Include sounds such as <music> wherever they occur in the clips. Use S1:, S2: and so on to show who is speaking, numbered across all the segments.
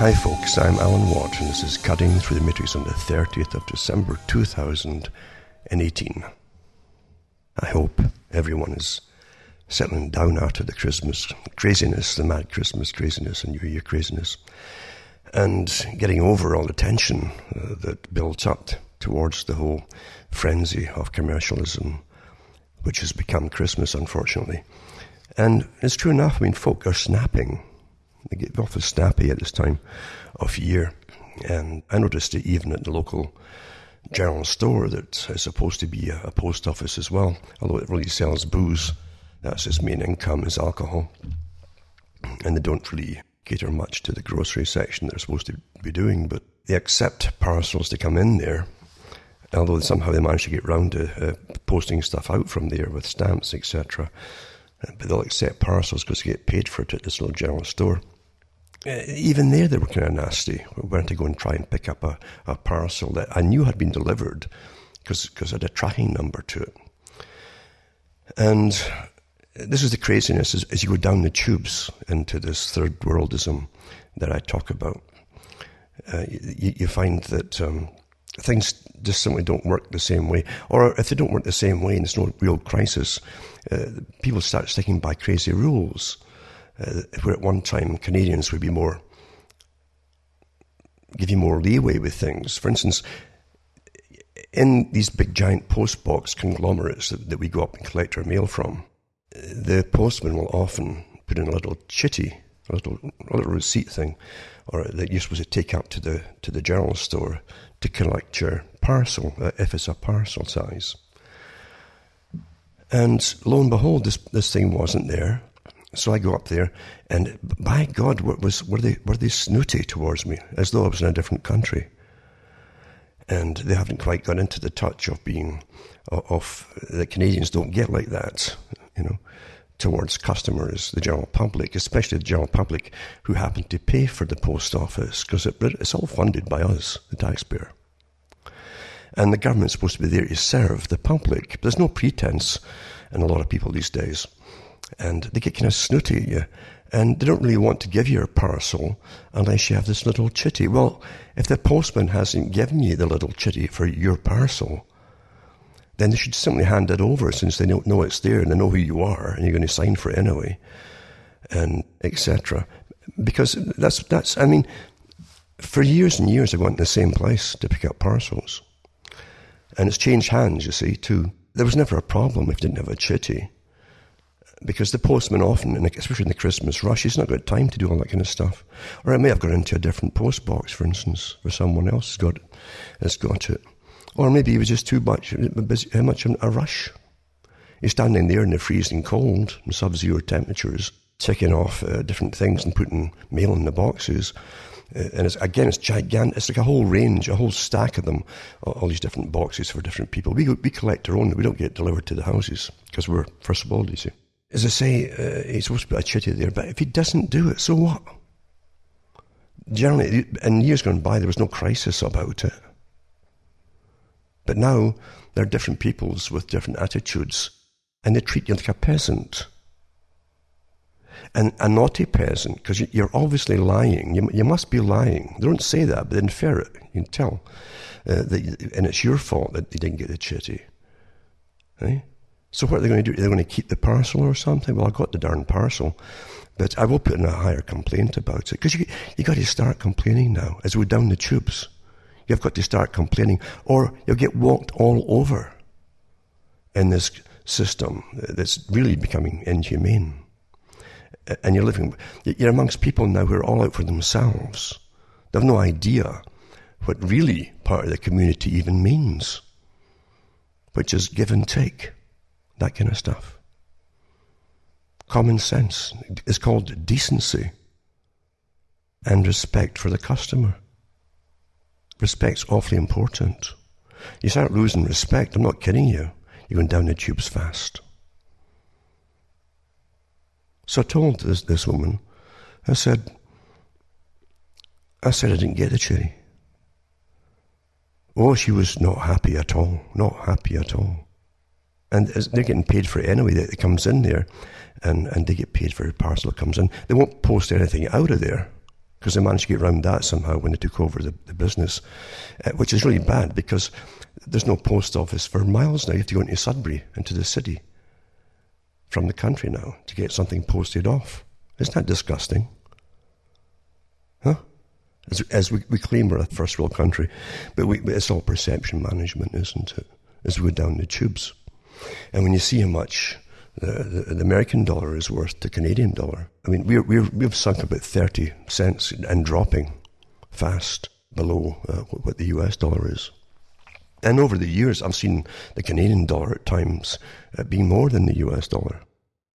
S1: Hi, folks, I'm Alan Watt, and this is Cutting Through the Matrix on the 30th of December 2018. I hope everyone is settling down after the Christmas craziness, the mad Christmas craziness and New Year craziness, and getting over all the tension uh, that builds up towards the whole frenzy of commercialism, which has become Christmas, unfortunately. And it's true enough, I mean, folk are snapping they get awfully snappy at this time of year. And I noticed it even at the local general store that is supposed to be a, a post office as well, although it really sells booze. That's its main income is alcohol. And they don't really cater much to the grocery section they're supposed to be doing, but they accept parcels to come in there, although somehow they manage to get round to uh, posting stuff out from there with stamps, etc. Uh, but they'll accept parcels because they get paid for it at this little general store. Uh, even there, they were kind of nasty. We went to go and try and pick up a, a parcel that I knew had been delivered because it had a tracking number to it. And this is the craziness as, as, you go down the tubes into this third worldism that I talk about. Uh, you, you, find that um, things just simply don't work the same way. Or if they don't work the same way and there's no real crisis, uh, people start sticking by crazy rules uh, where at one time Canadians would be more, give you more leeway with things. For instance, in these big giant post box conglomerates that, that we go up and collect our mail from, the postman will often put in a little chitty, a little, a little receipt thing, or that you're supposed to take up to the to the general store to collect your parcel, uh, if it's a parcel size. And lo and behold, this this thing wasn't there. So I go up there, and by God, was were they were they snooty towards me, as though I was in a different country. And they haven't quite got into the touch of being of the Canadians don't get like that, you know, towards customers, the general public, especially the general public who happen to pay for the post office because it, it's all funded by us, the taxpayer. And the government's supposed to be there to serve the public. There's no pretense in a lot of people these days and they get kind of snooty at you. And they don't really want to give you a parcel unless you have this little chitty. Well, if the postman hasn't given you the little chitty for your parcel, then they should simply hand it over since they don't know it's there and they know who you are and you're going to sign for it anyway, and etc. Because that's that's I mean, for years and years I went to the same place to pick up parcels, and it's changed hands. You see, too. There was never a problem if you didn't have a chitty because the postman often, especially in the Christmas rush, he's not got time to do all that kind of stuff. Or it may have gone into a different post box, for instance, where someone else has got, has got it. Or maybe he was just too much, how much a rush. He's standing there in the freezing cold, sub-zero temperatures, ticking off uh, different things and putting mail in the boxes. Uh, and it's, again, it's gigantic. It's like a whole range, a whole stack of them, all, all these different boxes for different people. We, we collect our own. We don't get delivered to the houses because we're first of all, you see as I say, uh, he's supposed to put a chitty there, but if he doesn't do it, so what? Generally, in years gone by, there was no crisis about it. But now, there are different peoples with different attitudes, and they treat you like a peasant. And a naughty peasant, because you're obviously lying. You, you, must be lying. They don't say that, but they infer it. You can tell. Uh, that, and it's your fault that they didn't get the chitty. Eh? So what are they going to do? Are they going to keep the parcel or something? Well, I got the darn parcel, but I will put in a higher complaint about it because you you got to start complaining now as we're down the tubes. You've got to start complaining, or you'll get walked all over in this system that's really becoming inhumane. And you're living, you're amongst people now who are all out for themselves. They have no idea what really part of the community even means, which is give and take that kind of stuff. Common sense is called decency and respect for the customer. Respect's awfully important. You start losing respect, I'm not kidding you. You're going down the tubes fast. So I told this, this woman, I said, I said I didn't get the cherry. Oh, she was not happy at all. Not happy at all and they're getting paid for it anyway. That comes in there, and and they get paid for a parcel that comes in. They won't post anything out of there. because they managed to get around that somehow when they took over the, the business, uh, which is really bad because there's no post office for miles now. You have to go into Sudbury, into the city, from the country now to get something posted off. Isn't that disgusting? Huh? As, as we, we claim we're a first world country, but we, it's all perception management, isn't it? As we go down the tubes. And when you see how much the, the, the, American dollar is worth the Canadian dollar, I mean, we're, we're, we've sunk about 30 cents and dropping fast below uh, what the US dollar is. And over the years, I've seen the Canadian dollar at times uh, being more than the US dollar.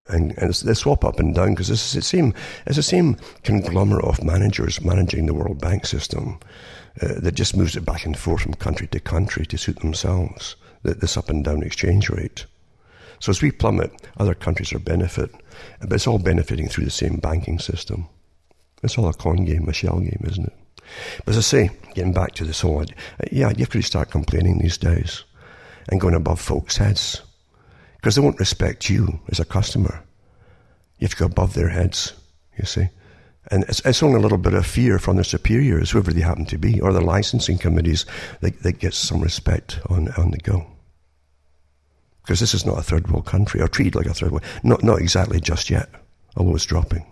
S1: And, and they swap up and down because it's the same, it's the same conglomerate of managers managing the World Bank system uh, that just moves it back and forth from country to country to suit themselves, this up and down exchange rate. So as we plummet, other countries are benefit, but it's all benefiting through the same banking system. It's all a con game, a shell game, isn't it? But as I say, getting back to this whole, uh, yeah, you have to start complaining these days and going above folks' heads because they won't respect you as a customer. You have to go above their heads, you see. And it's, it's only a little bit of fear from their superiors, whoever they happen to be, or the licensing committees that, that get some respect on, on the go. Because this is not a third world country, or treated like a third world. Not, not exactly just yet, although it's dropping.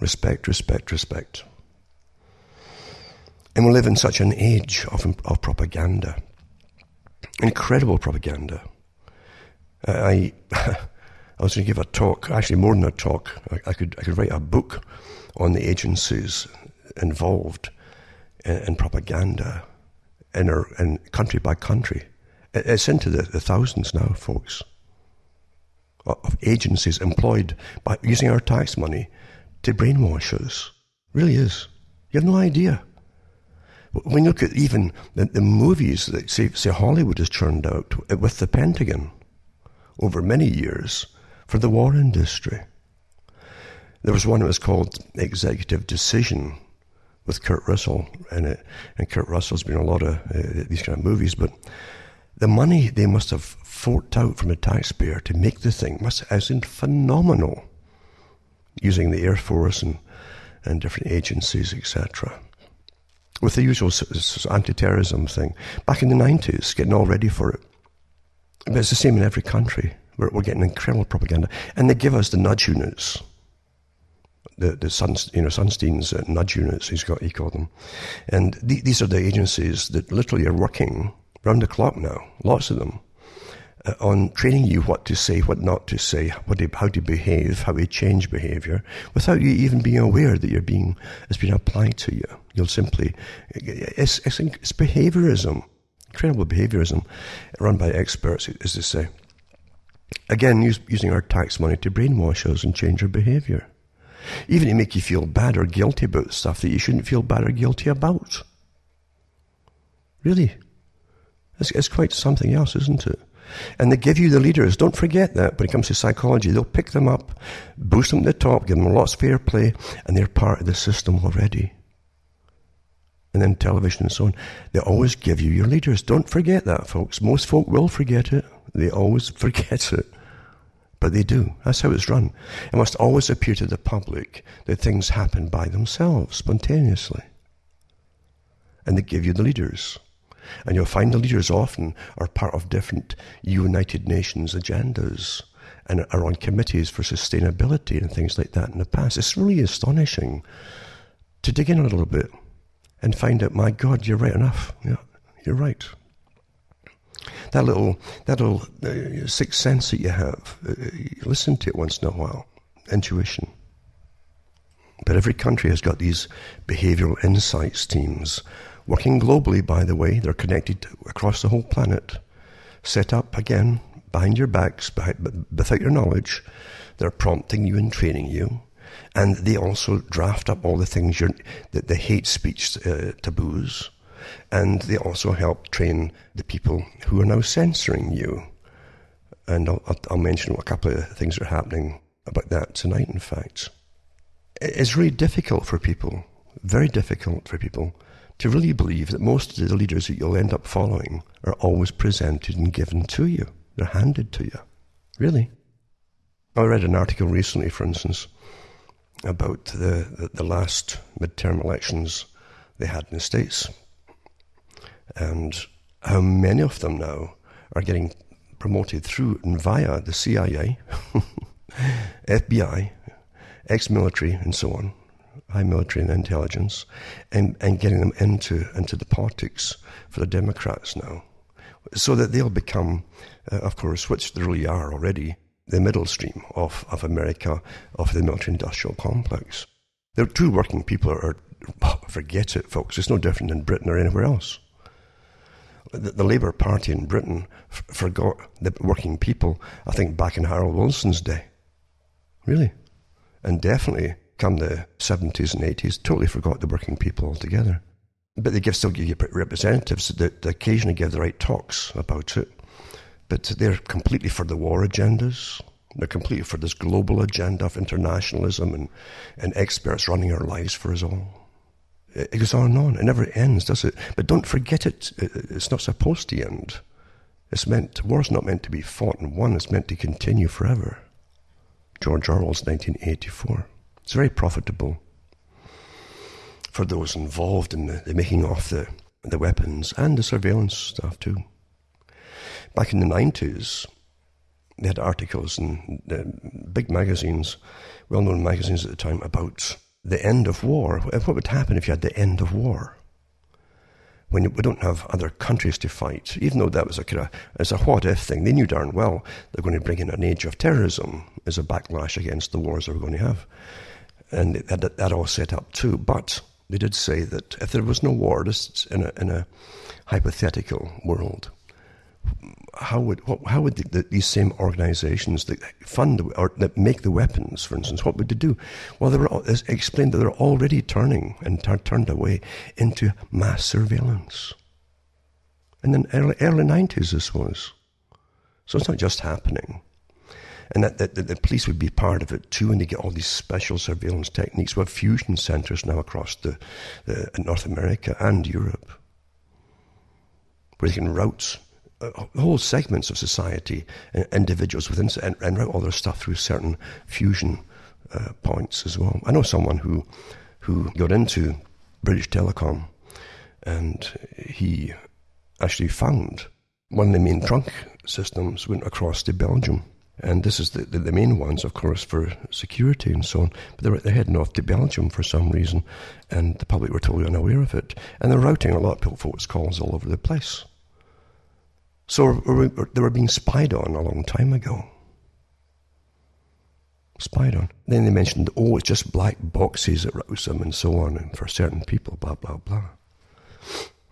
S1: Respect, respect, respect. And we live in such an age of, of propaganda incredible propaganda. I, I <laughs> was going to give a talk, actually more than a talk. I, I, could, I could write a book on the agencies involved in, in propaganda in, our, in country by country. It's into the, the thousands now, folks, of agencies employed by using our tax money to brainwash us. Really is. You have no idea. When you look at even the, the movies that, say, say, Hollywood has churned out with the Pentagon over many years for the war industry. There was one that was called Executive Decision with Kurt Russell in it. And Kurt Russell's been in a lot of uh, these kind of movies, but the money they must have forked out from the taxpayer to make the thing must have been phenomenal using the Air Force and, and different agencies, etc with the usual anti-terrorism thing. Back in the 90s, getting all ready for it. But it's the same in every country. We're, we're getting incredible propaganda. And they give us the nudge units. The, the Sun, you know, Sunstein's uh, nudge units, he's got, he called them. And the, these are the agencies that literally are working round the clock now, lots of them, uh, on training you what to say, what not to say, what to, how to behave, how to change behavior, without you even being aware that you're being, it's being applied to you. You'll simply, it's, it's, it's behaviorism, incredible behaviorism, run by experts, as they say. Again, use, using our tax money to brainwash us and change our behavior. Even to make you feel bad or guilty about stuff that you shouldn't feel bad or guilty about. Really. It's, it's quite something else, isn't it? And they give you the leaders. Don't forget that when it comes to psychology. They'll pick them up, boost them to the top, give them lots of fair play, and they're part of the system already. And then television and so on. They always give you your leaders. Don't forget that, folks. Most folk will forget it. They always <laughs> forget it. But they do. That's how it's run. It must always appear to the public that things happen by themselves, spontaneously. And they give you the leaders. And you'll find the leaders often are part of different United Nations agendas and are on committees for sustainability and things like that in the past. It's really astonishing to dig in a little bit and find out, my God, you're right enough. Yeah, you're right. That little, that little uh, sixth sense that you have, uh, listen to it once in a while. Intuition. But every country has got these behavioral insights teams Working globally, by the way, they're connected across the whole planet. Set up again behind your backs, without your knowledge. They're prompting you and training you. And they also draft up all the things that the hate speech uh, taboos. And they also help train the people who are now censoring you. And I'll, I'll mention a couple of things that are happening about that tonight, in fact. It's really difficult for people, very difficult for people to really believe that most of the leaders that you'll end up following are always presented and given to you. They're handed to you. Really. I read an article recently, for instance, about the, the, the last midterm elections they had in the States and how many of them now are getting promoted through and via the CIA, <laughs> FBI, ex military, and so on, high military and intelligence, and, and getting them into, into the politics for the Democrats now. So that they'll become, uh, of course, which they really are already, the middle stream of, of America, of the military industrial complex. The true working people are, <sighs> forget it, folks. It's no different in Britain or anywhere else. The, the Labour Party in Britain f- forgot the working people, I think, back in Harold Wilson's day. Really. And definitely come the 70s and 80s, totally forgot the working people altogether. But they give, still give you representatives that occasionally give the right talks about it but they're completely for the war agendas. They're completely for this global agenda of internationalism and, and experts running our lives for us all. It goes on and on. It never ends, does it? But don't forget it. It's not supposed to end. It's meant, war's not meant to be fought and won. It's meant to continue forever. George Orwell's 1984. It's very profitable for those involved in the, the making of the, the weapons and the surveillance stuff too. Back in the 90s, they had articles in big magazines, well known magazines at the time, about the end of war. What would happen if you had the end of war? When we don't have other countries to fight, even though that was a kind of a what if thing, they knew darn well they're going to bring in an age of terrorism as a backlash against the wars they were going to have, and that, all set up too. But they did say that if there was no just in a, in a hypothetical world, how would how would the, the, these same organizations that fund or that make the weapons, for instance, what would they do? Well, they were explained that they're already turning and t- turned away into mass surveillance. And then early early nineties, this was. So it's not just happening. And that, that, that, the police would be part of it too, and they get all these special surveillance techniques. We have fusion centers now across the, the North America and Europe, where they can route uh, whole segments of society, uh, individuals within, and, and route all their stuff through certain fusion uh, points as well. I know someone who who got into British Telecom, and he actually found one of the main trunk systems went across to Belgium. And this is the, the, the, main ones, of course, for security and so on. But they're, they're heading off to Belgium for some reason, and the public were totally unaware of it. And they're routing a lot of folks' calls all over the place. So they were being spied on a long time ago. Spied on. Then they mentioned, oh, it's just black boxes that rouse them and so on, and for certain people, blah, blah, blah.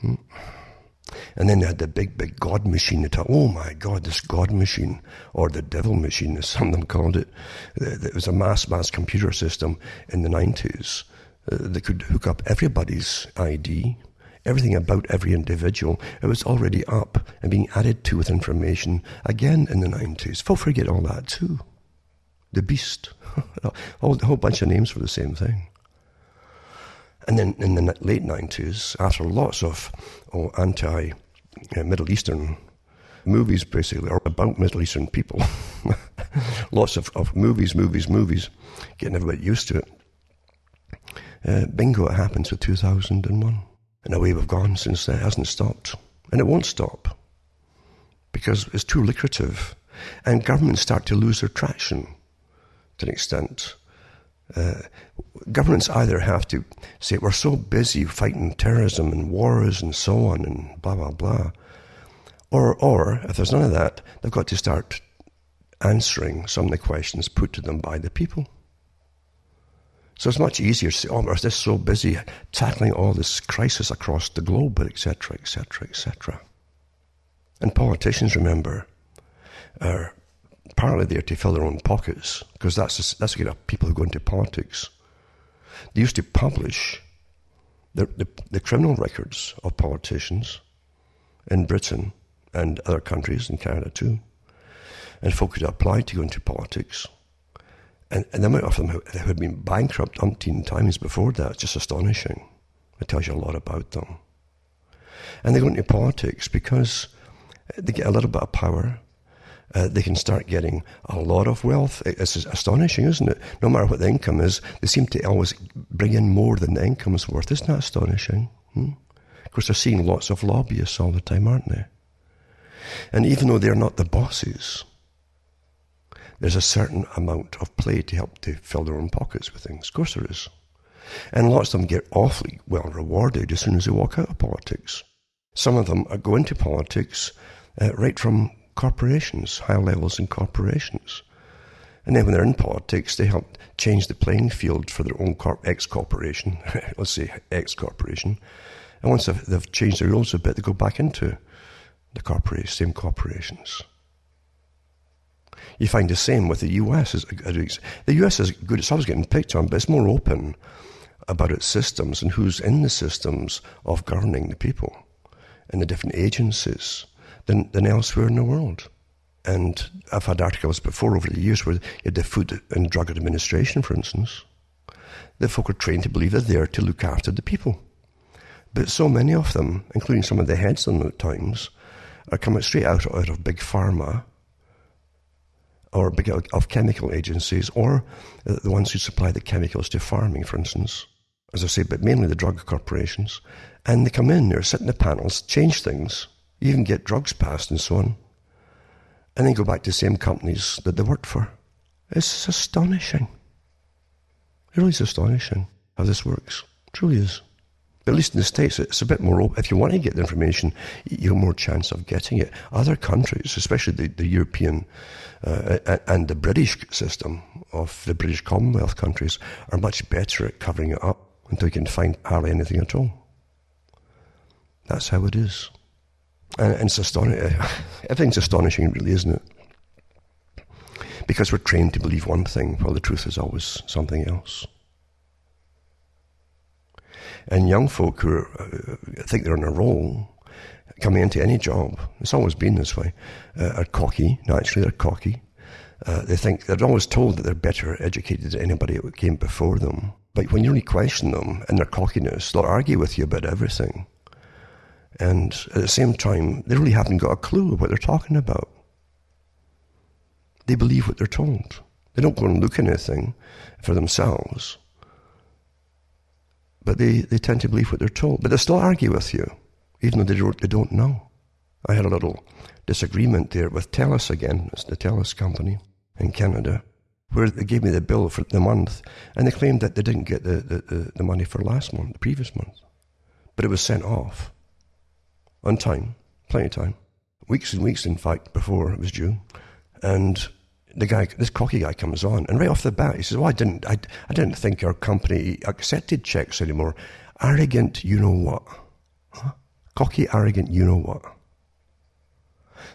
S1: Hmm. And then they had the big, big God machine. They thought, oh my God, this God machine, or the devil machine, as <laughs> some of them called it. It was a mass, mass computer system in the 90s uh, that could hook up everybody's ID everything about every individual, it was already up and being added to with information again in the 90s. Folk forget all that too. The beast. <laughs> a whole bunch of names for the same thing. And then in the late 90s, after lots of oh, anti Middle Eastern movies, basically, or about Middle Eastern people, <laughs> lots of, of movies, movies, movies, getting everybody used to it. Uh, bingo, it happens with 2001. And away we've gone since then. It hasn't stopped. And it won't stop. Because it's too lucrative. And governments start to lose their traction to an extent. Uh, governments either have to say, we're so busy fighting terrorism and wars and so on and blah, blah, blah. Or, or, if there's none of that, they've got to start answering some of the questions put to them by the people. So it's much easier to say, oh, we're just so busy tackling all this crisis across the globe, etc., etc., etc. And politicians, remember, are partly there to fill their own pockets, because that's, that's the kind of people who go into politics. They used to publish the, the, the criminal records of politicians in Britain and other countries, in Canada too. And folk could apply to go into politics and, and the amount of them who, who had been bankrupt umpteen times before that is just astonishing. It tells you a lot about them. And they go into politics because they get a little bit of power uh, they can start getting a lot of wealth. It's astonishing, isn't it? No matter what the income is, they seem to always bring in more than the income is worth. Isn't that astonishing? Hmm? Of course, they're seeing lots of lobbyists all the time, aren't they? And even though they're not the bosses, there's a certain amount of play to help to fill their own pockets with things. Of course, there is. And lots of them get awfully well rewarded as soon as they walk out of politics. Some of them go into politics uh, right from corporations, higher levels in corporations. And then when they're in politics, they help change the playing field for their own corp- ex-corporation, <laughs> let's say ex-corporation. And once they've, they've, changed the rules a bit, they go back into the corporation, same corporations. You find the same with the US. The US is good, it's always getting picked on, but it's more open about its systems and who's in the systems of governing the people and the different agencies than, than elsewhere in the world. And I've had articles before over the years where the Food and Drug Administration, for instance. The folk are trained to believe they're there to look after the people. But so many of them, including some of the heads of them at times, are coming straight out, out of big pharma or big of chemical agencies or the ones who supply the chemicals to farming, for instance. As I say, but mainly the drug corporations. And they come in, they sit in the panels, change things, even get drugs passed and so on, and then go back to the same companies that they worked for. It's astonishing. It really is astonishing how this works. It truly is. But at least in the States, it's a bit more open. If you want to get the information, you have more chance of getting it. Other countries, especially the, the European uh, and the British system of the British Commonwealth countries, are much better at covering it up until you can find hardly anything at all. That's how it is. And, it's astonishing. Everything's astonishing, really, isn't it? Because we're trained to believe one thing while the truth is always something else. And young folk who are, uh, think they're on a roll, coming into any job, it's always been this way, uh, are cocky. Naturally, they're cocky. Uh, they think they're always told that they're better educated than anybody that came before them. But when you really question them and their cockiness, they'll argue with you about everything. And at the same time, they really haven't got a clue of what they're talking about. They believe what they're told. They don't go and look anything for themselves. But they, they tend to believe what they're told. But they still argue with you, even though they don't, they don't know. I had a little disagreement there with TELUS again, it's the TELUS company in Canada, where they gave me the bill for the month, and they claimed that they didn't get the, the, the, the money for last month, the previous month. But it was sent off on time, plenty of time, weeks and weeks, in fact, before it was due. And the guy, this cocky guy, comes on, and right off the bat, he says, "Well, I didn't, I, I didn't think our company accepted checks anymore. Arrogant, you know what? Huh? Cocky, arrogant, you know what?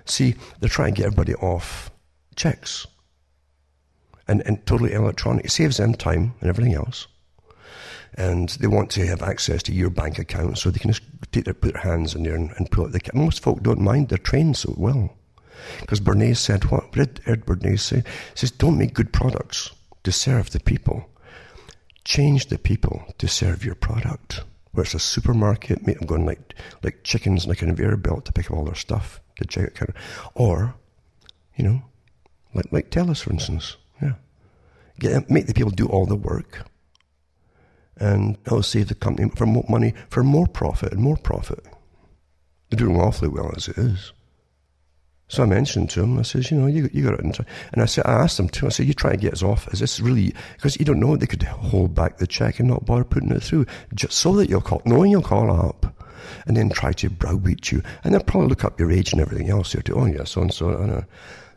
S1: See, they're trying to get everybody off checks, and and totally electronic. It saves them time and everything else and they want to have access to your bank account so they can just take their, put their hands in there and, and pull out the. Most folk don't mind, they're trained so well. Because Bernays said, what, did Ed Bernays say? He says, don't make good products to serve the people. Change the people to serve your product. Where it's a supermarket, make them going like, like chickens in a conveyor belt to pick up all their stuff to check it counter. Or, you know, like, like TELUS, for instance. Yeah. Get, make the people do all the work and it'll save the company for more money, for more profit and more profit. They're doing awfully well as it is. So I mentioned to him, I says, you know, you, you got it. In and I said, I asked him to, I said, you try to get us off. Is this really, because you don't know, they could hold back the check and not bother putting it through, just so that you'll call, knowing you'll call up and then try to browbeat you. And they'll probably look up your age and everything else here too. Oh, yeah, so and so,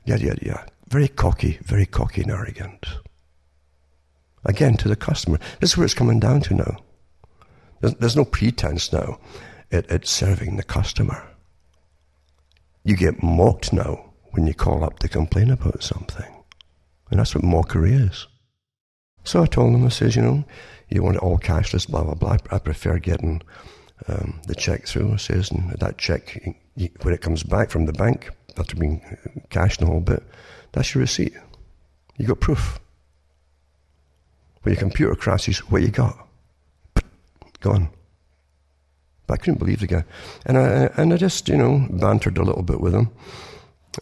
S1: yeah, yeah, yeah. Very cocky, very cocky and arrogant. Again, to the customer. This is where it's coming down to now. There's, there's no pretense now at, at serving the customer. You get mocked now when you call up to complain about something. And that's what mockery is. So I told him, I says, you know, you want it all cashless, blah, blah, blah. I prefer getting um, the check through, I says, and that check, when it comes back from the bank, after being cashed and a whole bit, that's your receipt. You got proof. When your computer crashes, what you got? Gone. But I couldn't believe the guy. And I, and I just, you know, bantered a little bit with him.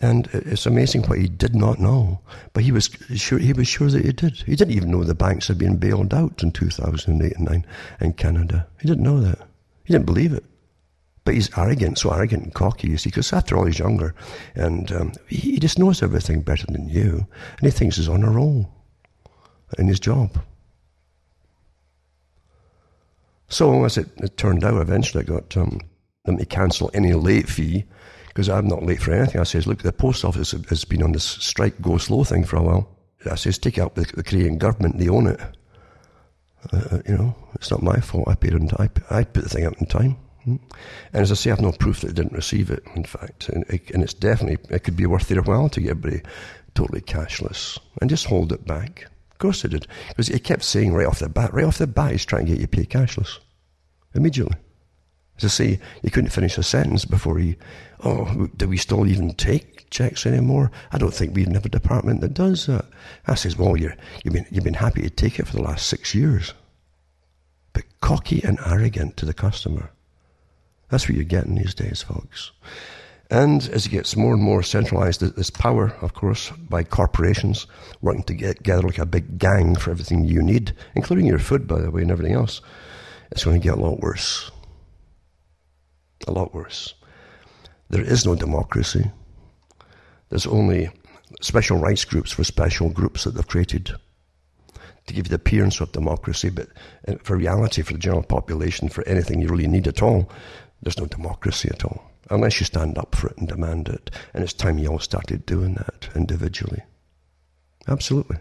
S1: And it's amazing what he did not know, but he was sure he was sure that he did. He didn't even know the banks had been bailed out in 2008 and 9 in Canada. He didn't know that. He didn't believe it. But he's arrogant, so arrogant and cocky, you see, because after all, he's younger. And um, he, he, just knows everything better than you. And he thinks he's on a roll in his job. So, as it, it turned out, eventually I got um, them to cancel any late fee because I'm not late for anything. I says, look, the post office has been on this strike go slow thing for a while. I says, take it up with the Korean government, they own it. Uh, you know, it's not my fault. I paid on time. I put the thing up in time. Hmm? And as I say, I have no proof that it didn't receive it, in fact. And, it, and it's definitely, it could be worth their while to get everybody totally cashless and just hold it back. Course it did. Because he kept saying right off the bat, right off the bat, he's trying to get you to pay cashless. Immediately. As I say, he couldn't finish a sentence before he, oh, do we still even take checks anymore? I don't think we even have a department that does that. I says, well, you're, you've, been, you've been happy to take it for the last six years. But cocky and arrogant to the customer. That's what you're getting these days, folks. And as it gets more and more centralized, this power, of course, by corporations working together like a big gang for everything you need, including your food, by the way, and everything else, it's going to get a lot worse. A lot worse. There is no democracy. There's only special rights groups for special groups that they've created to give you the appearance of democracy, but uh, for reality, for the general population, for anything you really need at all, there's no democracy at all, unless you stand up for it and demand it. And it's time you all started doing that individually. Absolutely.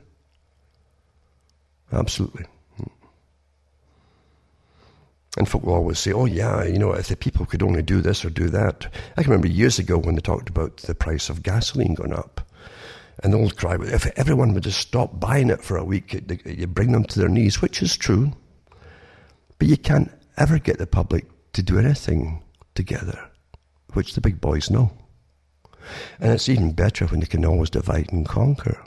S1: Absolutely. And folk will always say, oh, yeah, you know, if the people could only do this or do that. I can remember years ago when they talked about the price of gasoline going up. And the old cry was, if everyone would just stop buying it for a week, you bring them to their knees, which is true. But you can't ever get the public to do anything together, which the big boys know. And it's even better when they can always divide and conquer.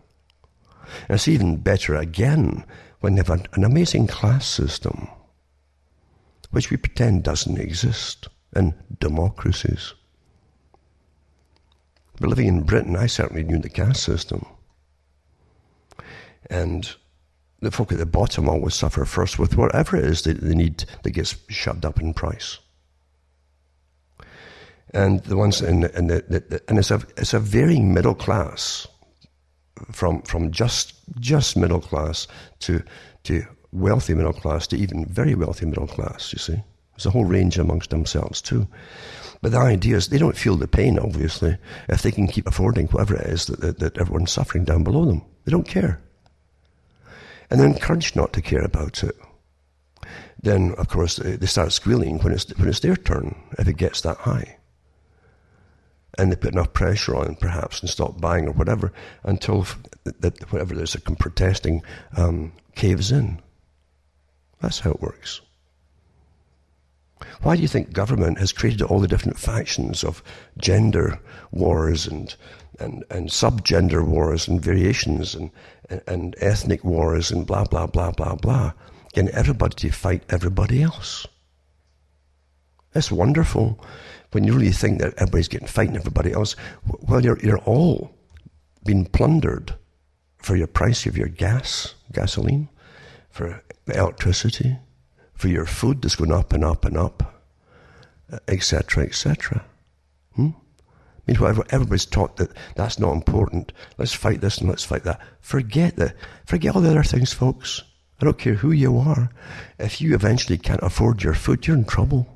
S1: And it's even better again when they have an, an amazing class system, which we pretend doesn't exist in democracies. But living in Britain, I certainly knew the caste system. And the folk at the bottom always suffer first with whatever it is that they need that gets shoved up in price. And the ones in, in the, the, the, and it's a it's a varying middle class from from just just middle class to to wealthy middle class to even very wealthy middle class. You see, there's a whole range amongst themselves too. But the idea is they don't feel the pain, obviously, if they can keep affording whatever it is that, that, that everyone's suffering down below them. They don't care and they're encouraged not to care about it. Then, of course, they start squealing when it's, when it's their turn, if it gets that high. And they put enough pressure on, perhaps, and stop buying or whatever, until that whatever there's a protesting um, caves in. That's how it works. Why do you think government has created all the different factions of gender wars and and, and subgender wars and variations and, and, and ethnic wars and blah, blah, blah, blah, blah. Getting everybody to fight everybody else. It's wonderful when you really think that everybody's getting fighting everybody else. Well, you're, you're all being plundered for your price of your gas, gasoline, for electricity, for your food that's going up and up and up, etc., etc. Hmm? Meanwhile, everybody's taught that that's not important. Let's fight this and let's fight that. Forget that. Forget all the other things, folks. I don't care who you are. If you eventually can't afford your food, you're in trouble.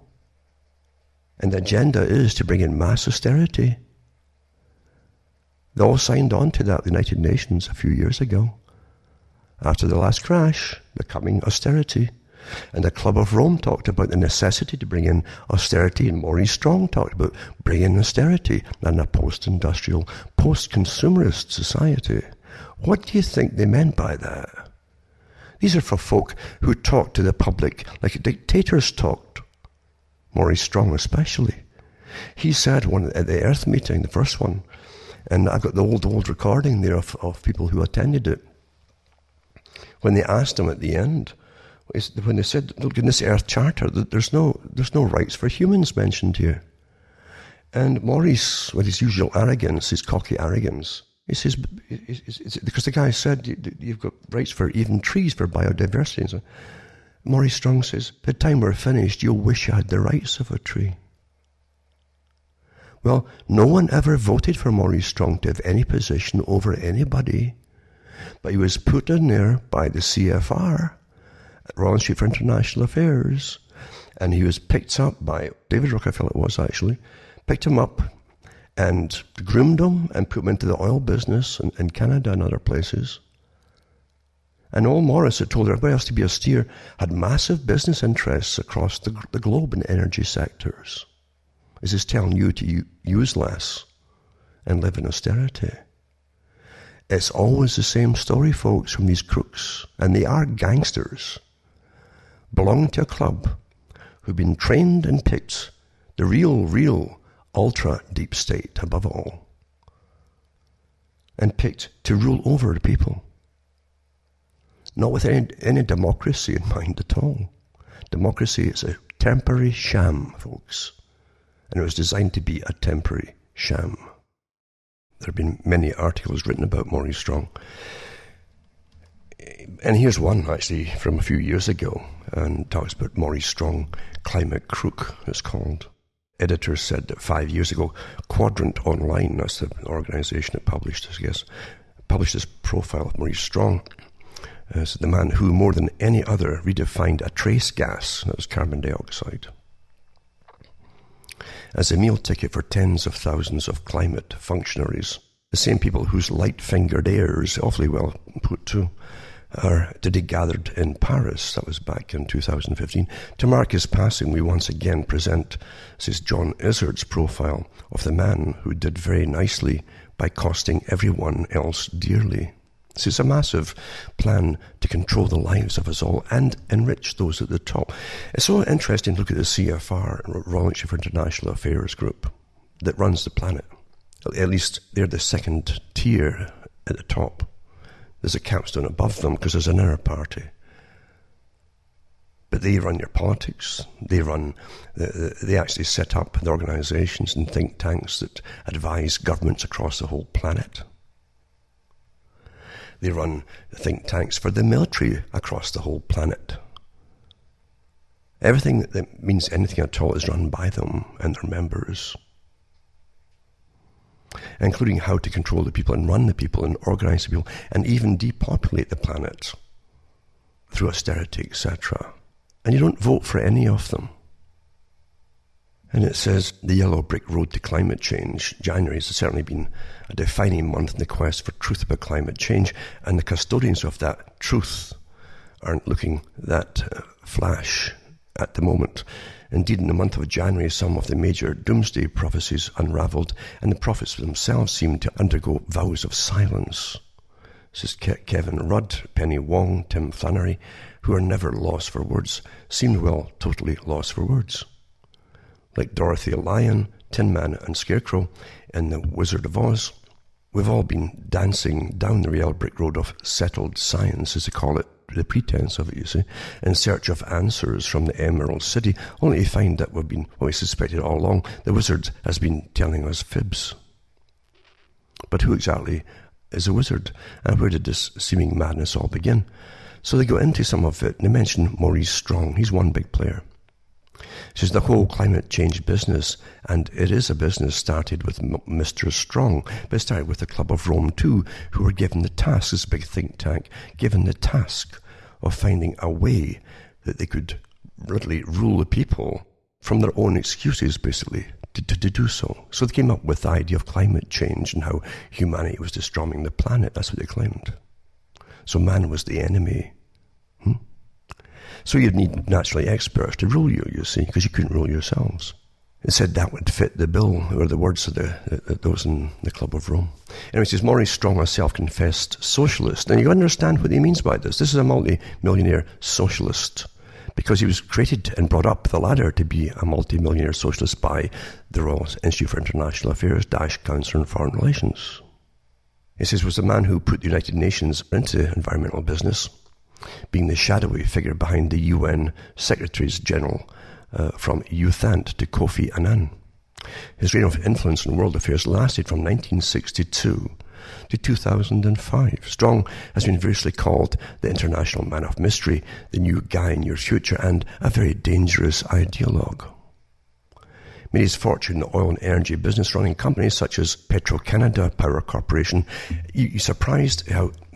S1: And the agenda is to bring in mass austerity. They all signed on to that, the United Nations, a few years ago. After the last crash, the coming austerity. And the Club of Rome talked about the necessity to bring in austerity, and Maurice Strong talked about bringing austerity in a post industrial, post consumerist society. What do you think they meant by that? These are for folk who talk to the public like dictators talked. Maurice Strong, especially. He said one at the Earth meeting, the first one, and I've got the old, old recording there of, of people who attended it. When they asked him at the end, when they said, look, in this Earth Charter, there's no, there's no rights for humans mentioned here. And Maurice, with his usual arrogance, his cocky arrogance, he says, because the guy said, you've got rights for even trees for biodiversity. So Maurice Strong says, the time we're finished, you'll wish you had the rights of a tree. Well, no one ever voted for Maurice Strong to have any position over anybody, but he was put in there by the CFR, Royal Institute for International Affairs, and he was picked up by David Rockefeller, it was actually, picked him up and groomed him and put him into the oil business in, in Canada and other places. And Noel Morris had told everybody else to be austere, had massive business interests across the, the globe in energy sectors. Is this telling you to use less and live in austerity? It's always the same story, folks, from these crooks. And they are gangsters, belonging to a club who've been trained and picked the real, real ultra deep state above all, and picked to rule over the people. Not with any, any democracy in mind at all. Democracy is a temporary sham, folks, and it was designed to be a temporary sham. There have been many articles written about Maurice Strong. And here's one actually from a few years ago, and talks about Maurice Strong, Climate Crook, it's called editors said that five years ago, Quadrant Online, that's the organization that published this, I guess, published this profile of Maurice Strong Uh, as the man who, more than any other, redefined a trace gas, that was carbon dioxide, as a meal ticket for tens of thousands of climate functionaries. The same people whose light fingered airs, awfully well put too, are to be gathered in Paris. That was back in 2015. To mark his passing, we once again present this is John Izzard's profile of the man who did very nicely by costing everyone else dearly. This is a massive plan to control the lives of us all and enrich those at the top. It's so interesting to look at the CFR, Royal Institute for International Affairs group, that runs the planet. At least they're the second tier at the top. There's a capstone above them because there's an inner party. But they run your politics. They run, they actually set up the organizations and think tanks that advise governments across the whole planet. They run think tanks for the military across the whole planet. Everything that means anything at all is run by them and their members including how to control the people and run the people and organize the people and even depopulate the planet through austerity, etc. And you don't vote for any of them. And it says the yellow brick road to climate change. January has certainly been a defining month in the quest for truth about climate change, and the custodians of that truth aren't looking that uh, flash at the moment. Indeed, in the month of January, some of the major doomsday prophecies unravelled, and the prophets themselves seemed to undergo vows of silence. This is Ke- Kevin Rudd, Penny Wong, Tim Flannery, who are never lost for words, seemed well totally lost for words. Like Dorothy Lion, Tin Man, and Scarecrow in The Wizard of Oz, we've all been dancing down the real brick road of settled science, as they call it, the pretense of it, you see, in search of answers from the Emerald City, only to find that we've been, well, we suspected all along, the wizard has been telling us fibs. But who exactly is a wizard, and where did this seeming madness all begin? So they go into some of it, and they mention Maurice Strong. He's one big player. Says the whole climate change business, and it is a business started with Mr. Strong, but started with the Club of Rome too, who were given the task, this big think tank, given the task of finding a way that they could literally rule the people from their own excuses, basically, to, to, to, do so. So they came up with the idea of climate change and how humanity was destroying the planet. That's what they claimed. So man was the enemy. Hmm? So you'd need naturally experts to rule you, you see, because you couldn't rule yourselves. It said that would fit the bill, or the words of the, the, those in the Club of Rome. Anyway, it says Maurice Strong, a self-confessed socialist. And you understand what he means by this. This is a multi-millionaire socialist because he was created and brought up the ladder to be a multi-millionaire socialist by the Royal Institute for International Affairs, Dash Council on Foreign Relations. He says was the man who put the United Nations into environmental business being the shadowy figure behind the UN Secretaries General uh, from U Thant to Kofi Annan. His reign of influence in world affairs lasted from 1962 to 2005. Strong has been variously called the international man of mystery, the new guy in your future, and a very dangerous ideologue. Made his fortune in the oil and energy business, running companies such as Petro-Canada Power Corporation. You, surprised how <laughs>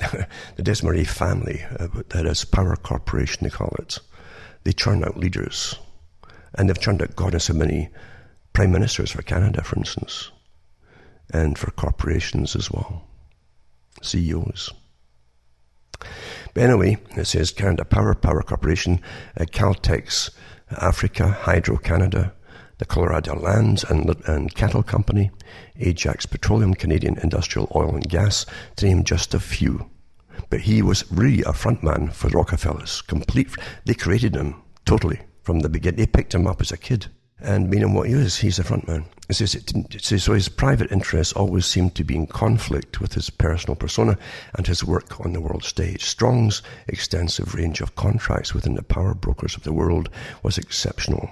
S1: the Desmarais family, uh, that is Power Corporation they call it, they churn out leaders. And they've churned out God knows many prime ministers for Canada, for instance, and for corporations as well, CEOs. But anyway, it says Canada Power, Power Corporation, uh, Caltex, Africa, Hydro Canada, the Colorado Lands and, and Cattle Company, Ajax Petroleum, Canadian Industrial Oil and Gas, to name just a few. But he was really a frontman for the Rockefellers. Complete, they created him totally from the beginning. They picked him up as a kid and made him what he is. He's a frontman. So his private interests always seemed to be in conflict with his personal persona and his work on the world stage. Strong's extensive range of contracts within the power brokers of the world was exceptional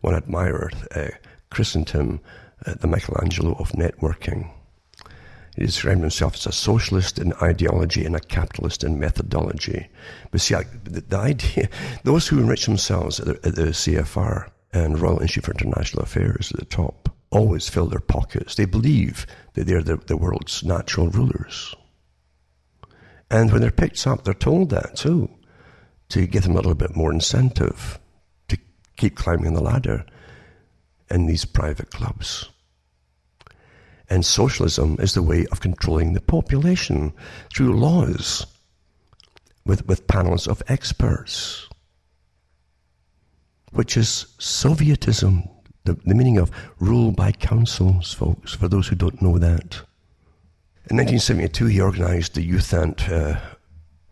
S1: one admirer uh, christened him uh, the Michelangelo of networking. He described himself as a socialist in ideology and a capitalist in methodology. But see, the, the, idea, <laughs> those who enrich themselves at the, at the CFR and Royal Institute for International Affairs at the top always fill their pockets. They believe that they're the, the world's natural rulers. And when they're picked up, they're told that too, to give them a little bit more incentive keep climbing the ladder in these private clubs. And socialism is the way of controlling the population through laws with, with panels of experts, which is Sovietism, the, the meaning of rule by councils, folks, for those who don't know that. In 1972, he organized the U Thant uh,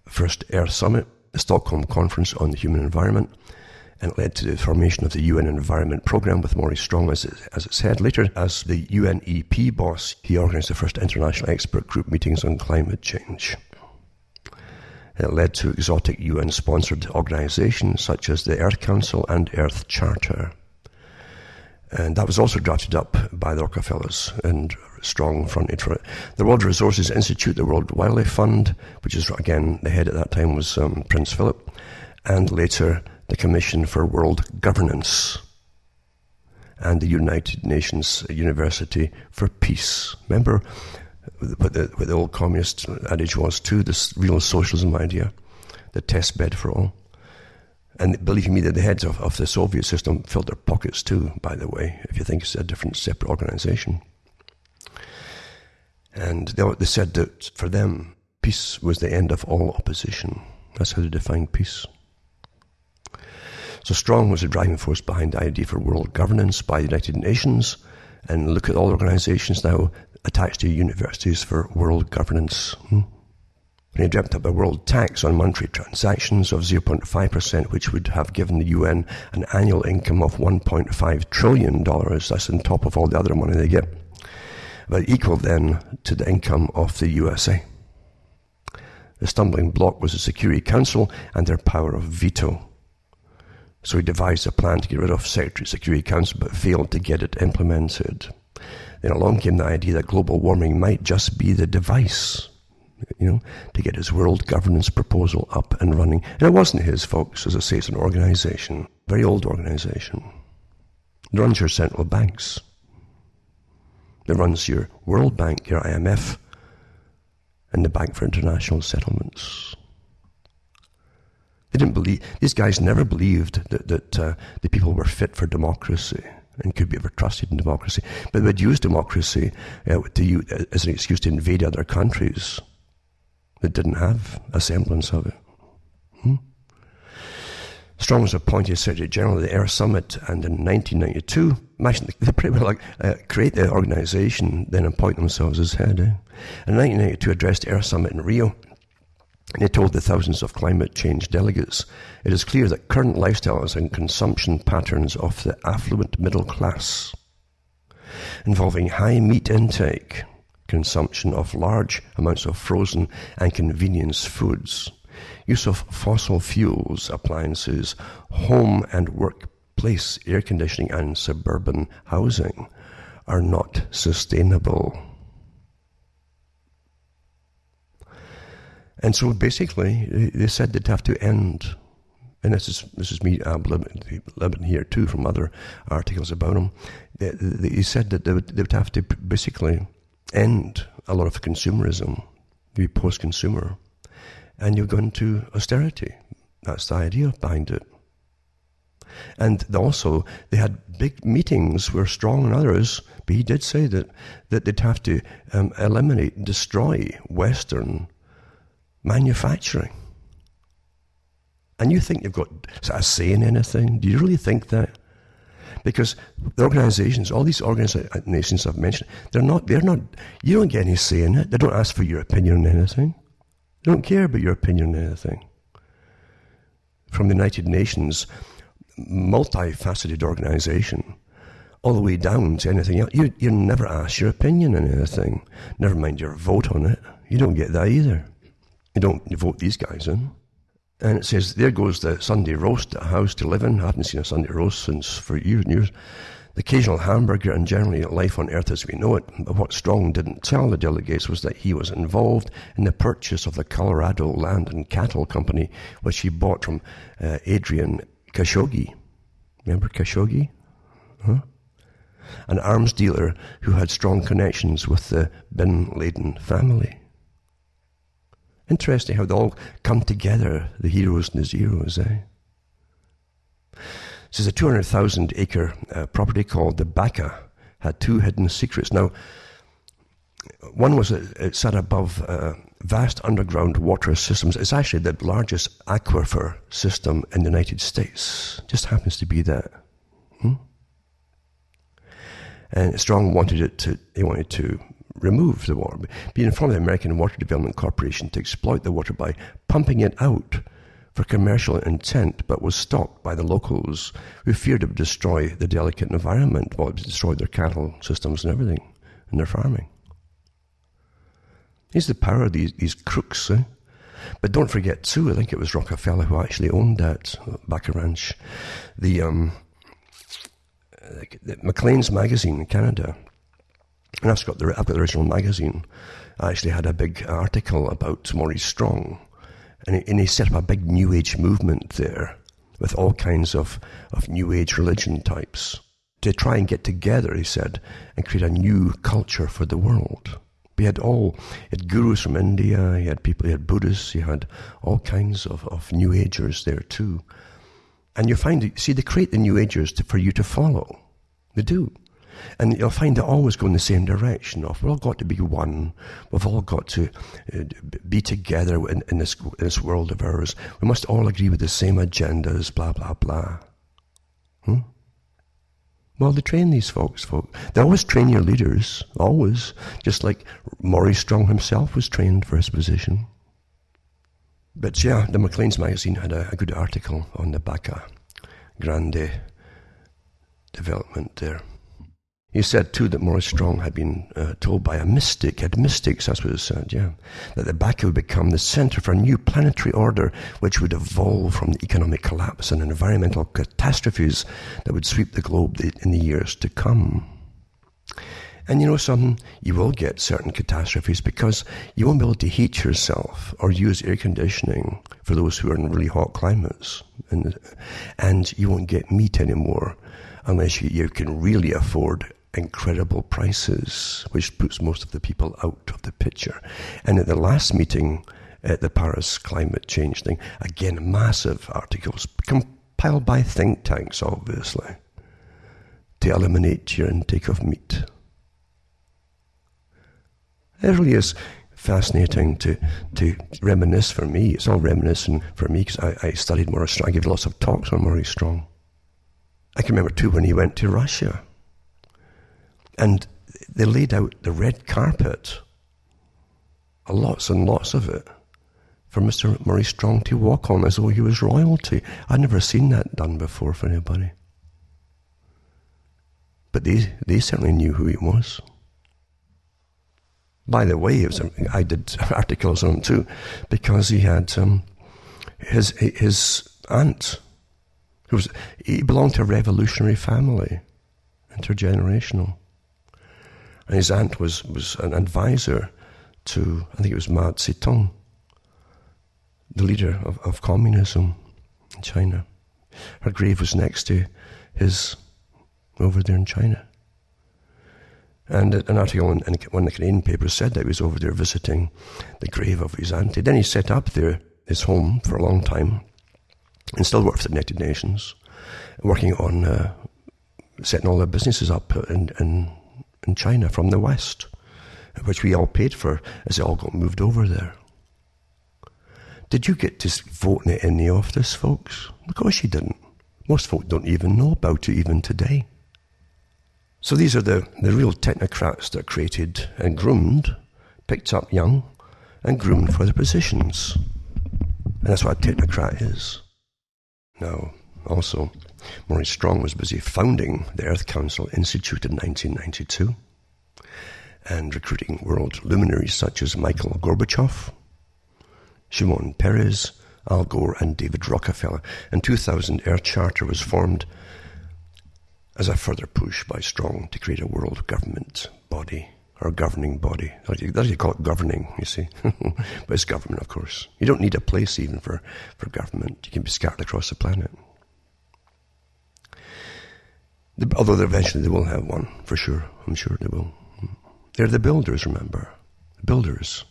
S1: First Earth Summit, the Stockholm Conference on the Human Environment, and it led to the formation of the UN Environment Programme with Maurice Strong as, as its head. Later, as the UNEP boss, he organised the first international expert group meetings on climate change. It led to exotic UN sponsored organisations such as the Earth Council and Earth Charter. And that was also drafted up by the Rockefellers and strong fronted for it. The World Resources Institute, the World Wildlife Fund, which is again the head at that time was um, Prince Philip, and later the Commission for World Governance, and the United Nations University for Peace. Remember what the, what the old communist adage was too, this real socialism idea, the test bed for all. And believe me, that the heads of, of the Soviet system filled their pockets too, by the way, if you think it's a different, separate organization. And they, they said that for them, peace was the end of all opposition. That's how they defined peace. So Strong was the driving force behind the idea for world governance by the United Nations. And look at all organizations now attached to universities for world governance. Hmm? When he dreamt up a world tax on monetary transactions of 0.5%, which would have given the UN an annual income of $1.5 trillion. That's on top of all the other money they get. But equal then to the income of the USA. The stumbling block was the Security Council and their power of veto. So he devised a plan to get rid of Secretary Security Council but failed to get it implemented. Then along came the idea that global warming might just be the device, you know, to get his world governance proposal up and running. And it wasn't his, folks. As I say, it's an organization, very old organization. It runs your central banks. It runs your World Bank, your IMF, and the Bank for International Settlements. They didn't believe, these guys never believed that, that uh, the people were fit for democracy and could be ever trusted in democracy. But they would use democracy uh, to, uh, as an excuse to invade other countries that didn't have a semblance of it. Hmm? Strong was appointed Secretary General of the Earth Summit, and in 1992, imagine <laughs> they pretty well like uh, create the organization, then appoint themselves as head. Eh? In 1992, addressed the Earth Summit in Rio, he told the thousands of climate change delegates, it is clear that current lifestyles and consumption patterns of the affluent middle class, involving high meat intake, consumption of large amounts of frozen and convenience foods, use of fossil fuels, appliances, home and workplace air conditioning, and suburban housing are not sustainable. And so basically, they said they'd have to end. And this is this is me uh, living here too from other articles about them. They, they, said that they would, they would have to basically end a lot of consumerism, be post-consumer, and you go into austerity. That's the idea behind it. And also, they had big meetings where Strong and others, but he did say that, that they'd have to um, eliminate, destroy Western manufacturing. And you think you've got a say in anything? Do you really think that? Because the organizations, all these organizations I've mentioned, they're not, they're not, you don't get any say in it. They don't ask for your opinion on anything. They don't care about your opinion on anything. From the United Nations, multifaceted organization, all the way down to anything else, you, you never ask your opinion on anything. Never mind your vote on it. You don't get that either. You don't vote these guys in. And it says, there goes the Sunday roast, a house to live in. I haven't seen a Sunday roast since for years and years. The occasional hamburger and generally life on earth as we know it. But what Strong didn't tell the delegates was that he was involved in the purchase of the Colorado Land and Cattle Company, which he bought from uh, Adnan Khashoggi. Remember Khashoggi? Huh? An arms dealer who had strong connections with the Bin Laden family. Interesting how they all come together, the heroes and the zeros, eh? This is a 200,000 acre uh, property called the Baca, had two hidden secrets. Now, one was uh, it sat above uh, vast underground water systems. It's actually the largest aquifer system in the United States. Just happens to be that. Hmm? And Strong wanted it to, he wanted to remove the water, be informed the American Water Development Corporation to exploit the water by pumping it out for commercial intent, but was stopped by the locals who feared it would destroy the delicate environment, well, it would destroy their cattle systems and everything, and their farming. He's the power of these, these crooks, eh? But don't forget, too, I think it was Rockefeller who actually owned that Baca Ranch. The, um, the Maclean's magazine in Canada and I've got the, I've got the original magazine. I actually had a big article about Maurice Strong, and he, and he set up a big New Age movement there with all kinds of, of New Age religion types to try and get together, he said, and create a new culture for the world. He had all, he had gurus from India, he had people, he had Buddhists, he had all kinds of, of New Agers there too. And you find, see, they create the New Agers to, for you to follow. They do. And you'll find it always go in the same direction of we've all got to be one. We've all got to uh, be together in, in, this, in this world of ours. We must all agree with the same agendas, blah, blah, blah. Hmm? Well, they train these folks, folks. They always train your leaders, always. Just like Maurice Strong himself was trained for his position. But yeah, the Maclean's magazine had a, a good article on the Baca Grande development there. He said too that Maurice Strong had been uh, told by a mystic, had mystics, that's what it said, yeah, that the Baca would become the center for a new planetary order which would evolve from the economic collapse and environmental catastrophes that would sweep the globe in the years to come. And you know something? You will get certain catastrophes because you won't be able to heat yourself or use air conditioning for those who are in really hot climates. And, and you won't get meat anymore unless you, you can really afford incredible prices, which puts most of the people out of the picture. And at the last meeting at the Paris climate change thing, again, massive articles compiled by think tanks, obviously, to eliminate your intake of meat. It really is fascinating to, to reminisce for me. It's all reminiscent for me because I, I studied Maurice Strong. I gave lots of talks on Maurice Strong. I can remember too when he went to Russia and they laid out the red carpet, lots and lots of it, for Mr. Murray Strong to walk on as though he was royalty. I'd never seen that done before for anybody. But they, they certainly knew who he was. By the way, was, I did <laughs> articles on him too, because he had um, his his aunt, who was he belonged to a revolutionary family, intergenerational And his aunt was, was an advisor to, I think it was Mao Zedong, the leader of, of communism in China. Her grave was next to his over there in China. And an article in, in one of the Canadian papers said that he was over there visiting the grave of his auntie. Then he set up there his home for a long time and still worked for the United Nations, working on uh, setting all their businesses up in, in, in China from the West, which we all paid for as it all got moved over there. Did you get to vote in any of this, folks? Of course you didn't. Most folk don't even know about it even today. So these are the, the real technocrats that created and groomed, picked up young, and groomed for the positions. And that's what a technocrat is. Now, also, Maurice Strong was busy founding the Earth Council Institute in 1992 and recruiting world luminaries such as Michael Gorbachev, Shimon Peres, Al Gore, and David Rockefeller. In 2000, Earth Charter was formed as a further push by Strong to create a world government body or governing body. That's you call it governing, you see. <laughs> but it's government, of course. You don't need a place even for, for government. You can be scattered across the planet. Although eventually they will have one, for sure. I'm sure they will. They're the builders, remember. Builders.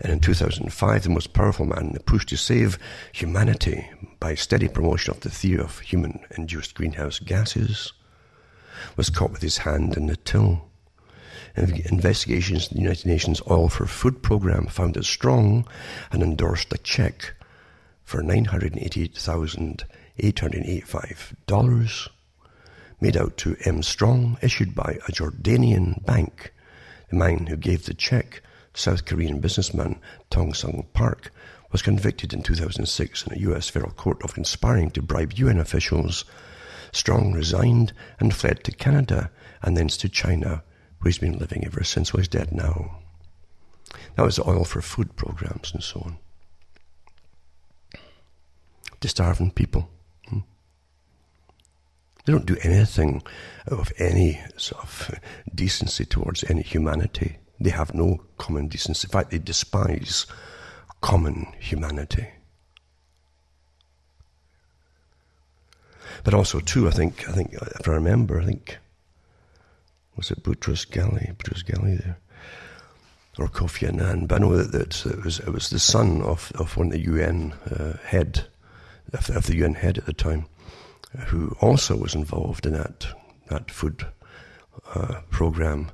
S1: And in 2005, the most powerful man in the push to save humanity by steady promotion of the theory of human induced greenhouse gases was caught with his hand in the till. Investigations in the United Nations Oil for Food program found that Strong and endorsed a check for $988,885 made out to M. Strong, issued by a Jordanian bank. The man who gave the check South Korean businessman Tong Sung Park was convicted in 2006 in a U.S. federal court of conspiring to bribe UN officials. Strong resigned and fled to Canada and thence to China, where he's been living ever since. Well, he's dead now. That was oil for food programs and so on. To starving people. They don't do anything of any sort of decency towards any humanity. They have no common decency. In fact, they despise common humanity. But also, too, I think, I think, if I remember, I think, was it Boutros Ghali, Boutros Ghali there, or Kofi Annan? But I know that, that it was it was the son of, of one of the UN uh, head, of, of the UN head at the time, who also was involved in that that food uh, program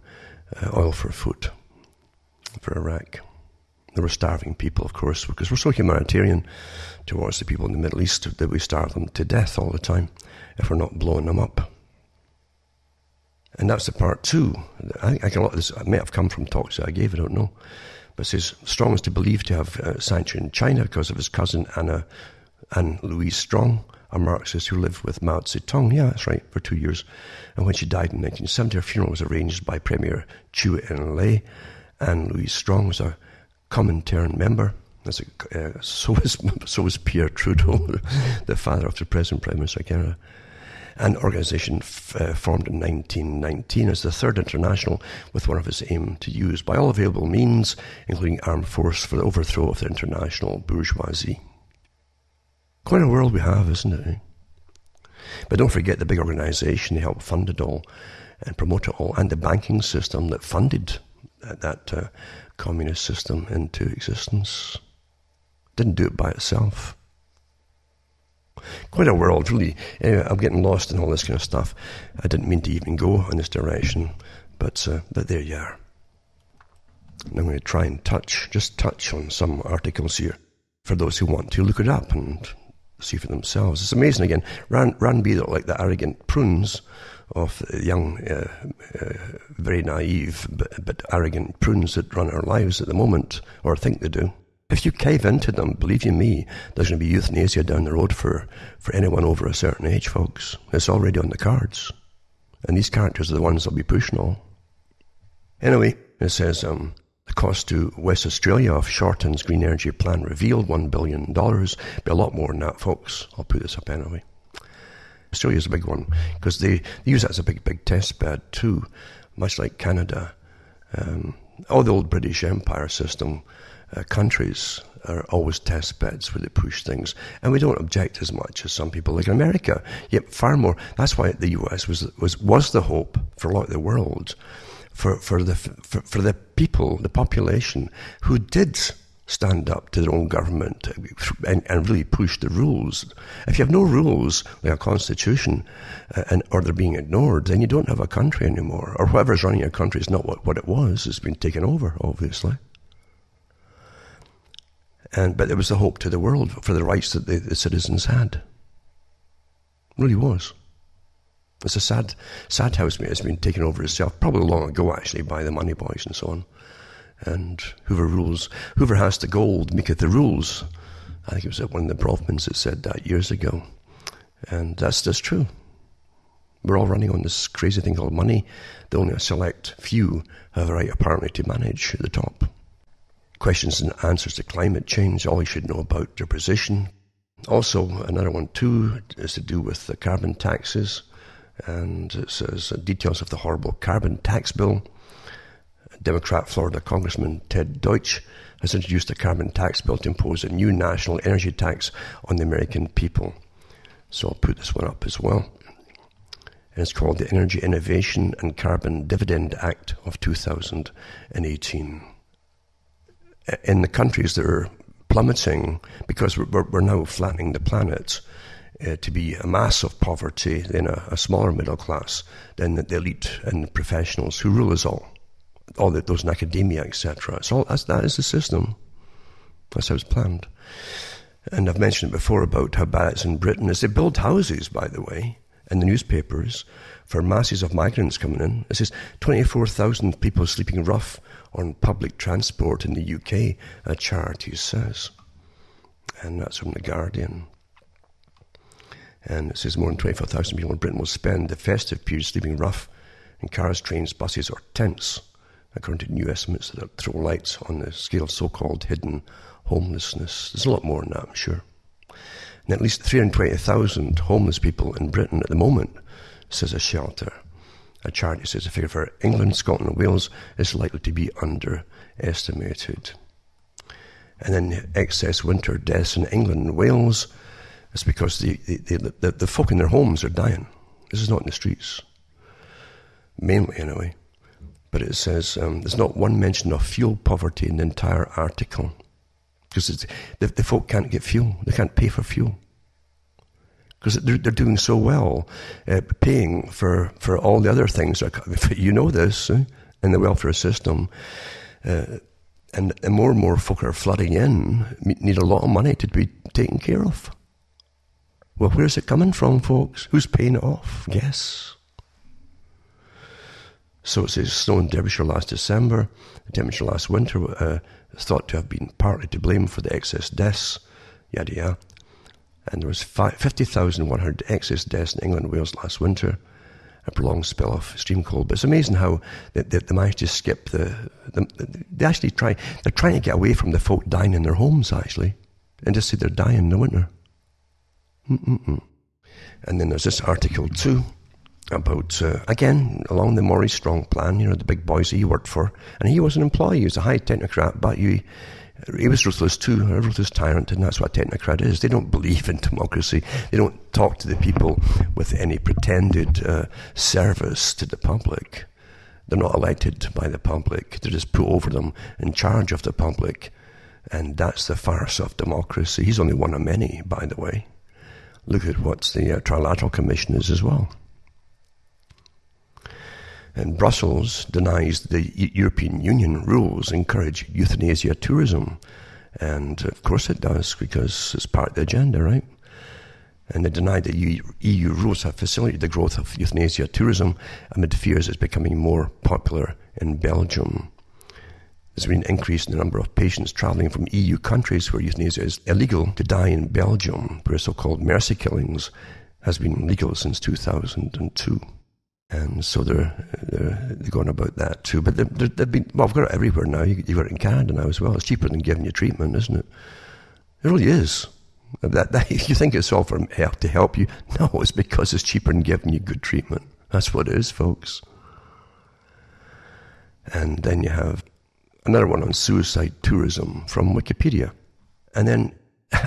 S1: uh, oil for food for Iraq. There were starving people, of course, because we're so humanitarian towards the people in the Middle East that we starve them to death all the time if we're not blowing them up. And that's the part two. I think a lot of this may have come from talks that I gave, I don't know. But says Strong is to believe to have uh, sanctioned China because of his cousin Anna Anne Louise Strong, a Marxist who lived with Mao Zedong. Yeah, that's right, for two years. And when she died in 1970, her funeral was arranged by Premier Chou En-lai. Anne Louise Strong was a Comintern member. As a, uh, so was <laughs> so was Pierre Trudeau, <laughs> the father of the present Prime Minister of Canada. An organisation f- uh, formed in 1919 as the Third International, with one of its aim to use by all available means, including armed force, for the overthrow of the international bourgeoisie. Quite a world we have, isn't it? Eh? But don't forget the big organisation, that helped fund it all and promote it all, and the banking system that funded that, uh, communist system into existence. Didn't do it by itself. Quite a world, really. Anyway, I'm getting lost in all this kind of stuff. I didn't mean to even go in this direction, but, uh, but there you are. And I'm going to try and touch, just touch on some articles here for those who want to look it up and see for themselves. It's amazing again. Ran, Ran Beadle, like the arrogant prunes of young, uh, uh, very naive but, but, arrogant prunes that run our lives at the moment, or think they do. If you cave into them, believe you me, there's going to be euthanasia down the road for, for anyone over a certain age, folks. It's already on the cards. And these characters are the ones that'll be pushing all. Anyway, it says, um, the cost to West Australia of Shorten's green energy plan revealed $1 billion. Be a lot more than that, folks. I'll put this up anyway. Australia's a big one because they, they use that as a big, big test bed too, much like Canada. Um, all the old British Empire system uh, countries are always test beds where they push things, and we don't object as much as some people like in America. Yet far more. That's why the U.S. was was was the hope for a lot of the world, for for the for, for the people, the population who did stand up to their own government and, and, really push the rules. If you have no rules, like a constitution, uh, and, or they're being ignored, then you don't have a country anymore. Or whoever's running your country is not what, what it was. It's been taken over, obviously. And, but it was the hope to the world for the rights that the, the citizens had. It really was. It's a sad, sad house, mate. It's been taken over itself, probably long ago, actually, by the money boys and so on. And Hoover rules. Hoover has the gold, maketh the rules. I think it was one of the Bronfmans that said that years ago. And that's just true. We're all running on this crazy thing called money. The only a select few have a right, apparently, to manage at the top questions and answers to climate change, all you should know about their position. Also, another one too is to do with the carbon taxes, and it says uh, details of the horrible carbon tax bill. Democrat Florida Congressman Ted Deutch has introduced a carbon tax bill to impose a new national energy tax on the American people. So I'll put this one up as well. And it's called the Energy Innovation and Carbon Dividend Act of 2018 in the countries that are plummeting because we're, we're now flattening the planet uh, to be a mass of poverty, then a, a smaller middle class, then the, elite and the professionals who rule us all, all the, those in academia, etc. It's all that's, that is the system. That's how it's planned. And I've mentioned before about how bad it's in Britain. As they build houses, by the way, in the newspapers for masses of migrants coming in. It says 24,000 people sleeping rough on public transport in the UK, a charity says. And that's from The Guardian. And it says more than 25,000 people in Britain will spend the festive period sleeping rough in cars, trains, buses, or tents, according to new estimates that throw lights on the scale of so called hidden homelessness. There's a lot more than that, I'm sure. And at least 320,000 homeless people in Britain at the moment, says a shelter. A charity says the figure for England, Scotland, and Wales is likely to be underestimated. And then excess winter deaths in England and Wales is because the, the, the, the, folk in their homes are dying. This is not in the streets. Mainly, anyway. But it says um, there's not one mention of fuel poverty in the entire article. Because the, the folk can't get fuel, they can't pay for fuel because they're, they're doing so well, uh, paying for, for all the other things. <laughs> You know this eh, in the welfare system. Uh, and, and more and more folk are flooding in, need a lot of money to be taken care of. Well, where's it coming from, folks? Who's paying it off? Guess. So it says snow in Derbyshire last December. Temperature last winter uh, is thought to have been partly to blame for the excess deaths. Yada yada and there was 50,100 excess deaths in England and Wales last winter, a prolonged spell of extreme cold. But it's amazing how they, they, they managed to skip the, the, They actually try. They're trying to get away from the folk dying in their homes, actually, and just say they're dying in the winter. Mm-mm-mm. And then there's this article too about uh, again along the Maurice Strong plan. You know the big boys he worked for, and he was an employee. He was a high technocrat, but you he was ruthless too, a ruthless tyrant, and that's what a technocrat is. They don't believe in democracy. They don't talk to the people with any pretended uh, service to the public. They're not elected by the public. They're just put over them in charge of the public. And that's the farce of democracy. He's only one of many, by the way. Look at what the uh, Trilateral Commission is as well. And Brussels denies the European Union rules encourage euthanasia tourism. And of course it does, because it's part of the agenda, right? And they deny that EU rules have facilitated the growth of euthanasia tourism amid fears it's becoming more popular in Belgium. There's been an increase in the number of patients travelling from EU countries where euthanasia is illegal to die in Belgium, where so called mercy killings has been legal since 2002. And so they're, they're, they're going about that too. But they're, they've been, well, I've got it everywhere now. You, have got it in Canada now as well. It's cheaper than giving you treatment, isn't it? It really is. That, that, <laughs> you think it's all for help to help you? <laughs> No, it's because it's cheaper than giving you good treatment. That's what it is, folks. And then you have another one on suicide tourism from Wikipedia. And then <laughs>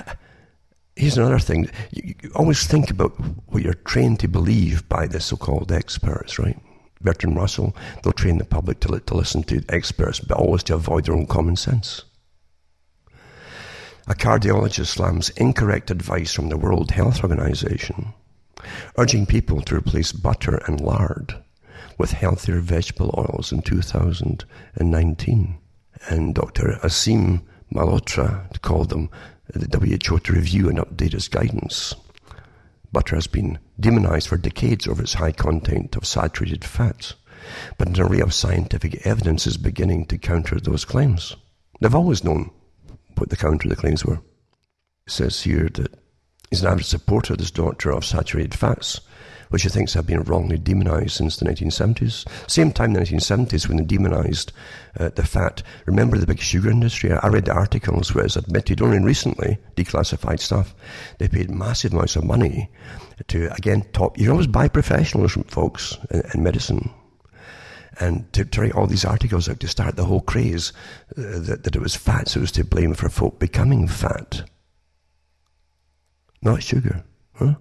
S1: here's another thing. You, you always think about what you're trained to believe by the so-called experts, right? Bertrand Russell, they'll train the public to, to listen to experts, but always to avoid their own common sense. A cardiologist slams incorrect advice from the World Health Organization, urging people to replace butter and lard with healthier vegetable oils in 2019. And Dr. Aseem Malhotra called them uh, the WHO to review and update its guidance. Butter has been demonized for decades over its high content of saturated fats, but an array of scientific evidence is beginning to counter those claims. They've always known what the counter the claims were. It says here that he's an avid supporter, this doctor, of saturated fats, which he thinks have been wrongly demonized since the 1970s. Same time, the 1970s, when they demonized uh, the fat. Remember the big sugar industry? I read the articles where it's admitted only recently, declassified stuff. They paid massive amounts of money to, again, top. You always buy professionals from folks in, in medicine and to, to, write all these articles out to start the whole craze uh, that, that it was fat, so it was to blame for folk becoming fat. Not sugar, huh?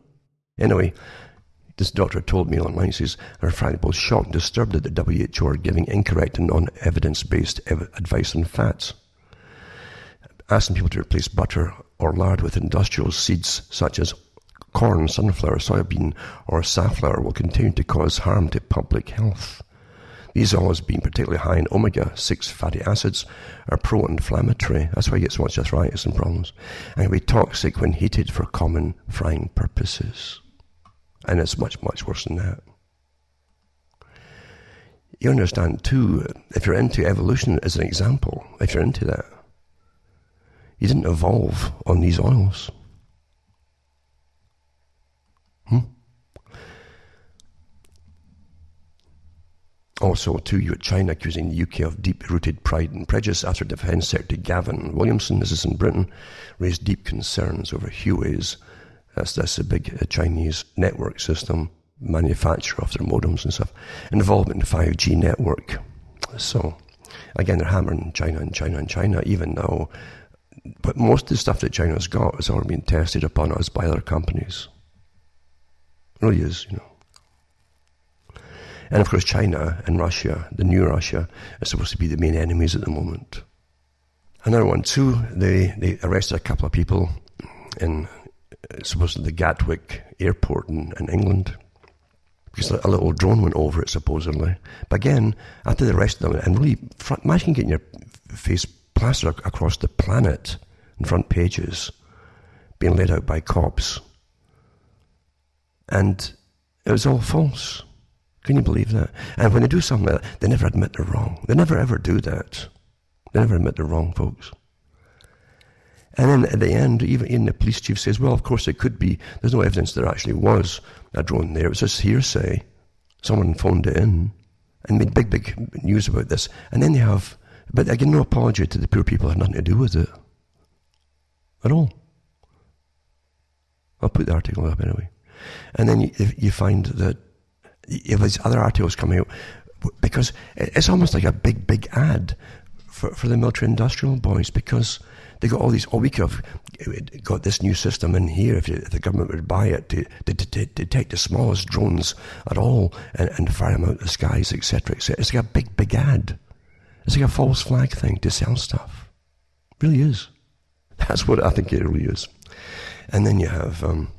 S1: Anyway, this doctor told me online, he says, I'm frankly both shocked and disturbed that the WHO are giving incorrect and non-evidence-based ev- advice on fats. Asking people to replace butter or lard with industrial seeds such as corn, sunflower, soybean, or safflower will continue to cause harm to public health. These oils, being particularly high in omega-6 fatty acids, are pro-inflammatory. That's why you get so much arthritis and problems. And can be toxic when heated for common frying purposes. And it's much, much worse than that. You understand, too, if you're into evolution as an example, if you're into that, you didn't evolve on these oils. Hmm? Also, too, you China accusing the UK of deep-rooted pride and prejudice after Defence Secretary Gavin Williamson, this is in Britain, raised deep concerns over Huawei's that's, that's a big uh, Chinese network system, manufacturer of their modems and stuff, involvement in the 5G network. So, again, they're hammering China and China and China, even though, but most of the stuff that China's got has already been tested upon us by other companies. It really is, you know. And of course, China and Russia, the new Russia, are supposed to be the main enemies at the moment. Another one, too, they, they arrested a couple of people in supposedly the Gatwick airport in, in England because a little drone went over it supposedly. But again, after the rest of them, and really, imagine getting your face plastered across the planet in front pages, being laid out by cops, and it was all false. Can you believe that? And when they do something like that, they never admit they're wrong. They never ever do that. They never admit they're wrong, folks. And then at the end, even, even the police chief says, well, of course it could be. There's no evidence there actually was a drone there. It was just hearsay. Someone phoned it in and made big, big news about this. And then they have, but again, no apology to the poor people had nothing to do with it. At all. I'll put the article up anyway. And then you, you find that if these other articles come out, because it's almost like a big, big ad for, for the military industrial boys because they got all these, oh, we could have got this new system in here if, if the government would buy it to, to, to, detect the smallest drones at all and, and fire them out of the skies, etc. etc. It's like a big, big ad. It's like a false flag thing to sell stuff. It really is. That's what I think it really is. And then you have um,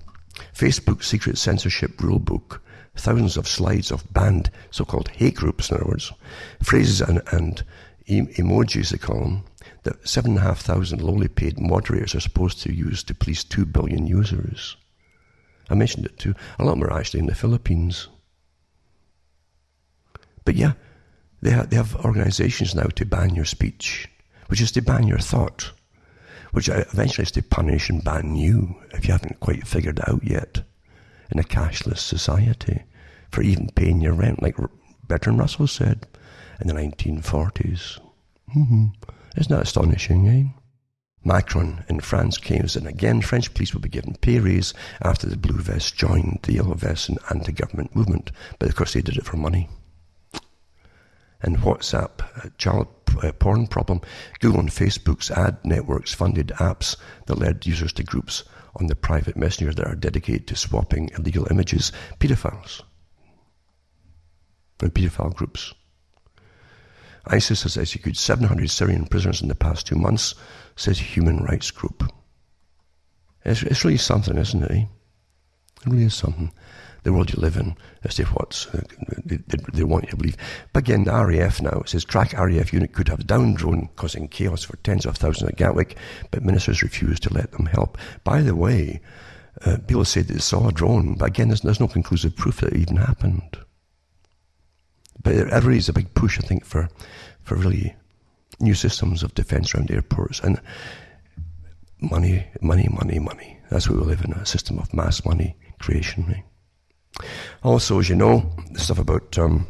S1: Facebook secret censorship rulebook, thousands of slides of banned so-called hate groups, in other words, phrases and, and emojis, they call them, that 7,500 lowly paid moderators are supposed to use to police 2 billion users. I mentioned it too. A lot more actually in the Philippines. But yeah, they have, they have organizations now to ban your speech, which is to ban your thought, which eventually is to punish and ban you if you haven't quite figured it out yet in a cashless society for even paying your rent, like Bertrand Russell said in the 1940s. Mm-hmm. Isn't that astonishing, eh? Macron in France claims that again French police will be given pay raise after the blue vests joined the yellow vests in anti-government movement, but of course they did it for money. And WhatsApp, uh, child uh, porn problem, Google and Facebook's ad networks funded apps that led users to groups on the private messenger that are dedicated to swapping illegal images, pedophiles, and pedophile groups. ISIS has executed 700 Syrian prisoners in the past two months, says Human Rights Group. It's, it's really something, isn't it? Eh? It really is something. The world you live in as to what uh, they, they, want you to believe. But again, the RAF now, says track RAF unit could have down drone causing chaos for tens of thousands at Gatwick, but ministers refused to let them help. By the way, uh, people say they saw a drone, but again, there's, there's no conclusive proof that it even happened. But it really is a big push, I think, for, for really new systems of defense around airports. And money, money, money, money. That's what we live in, a system of mass money creation. Right? Also, as you know, the stuff about um,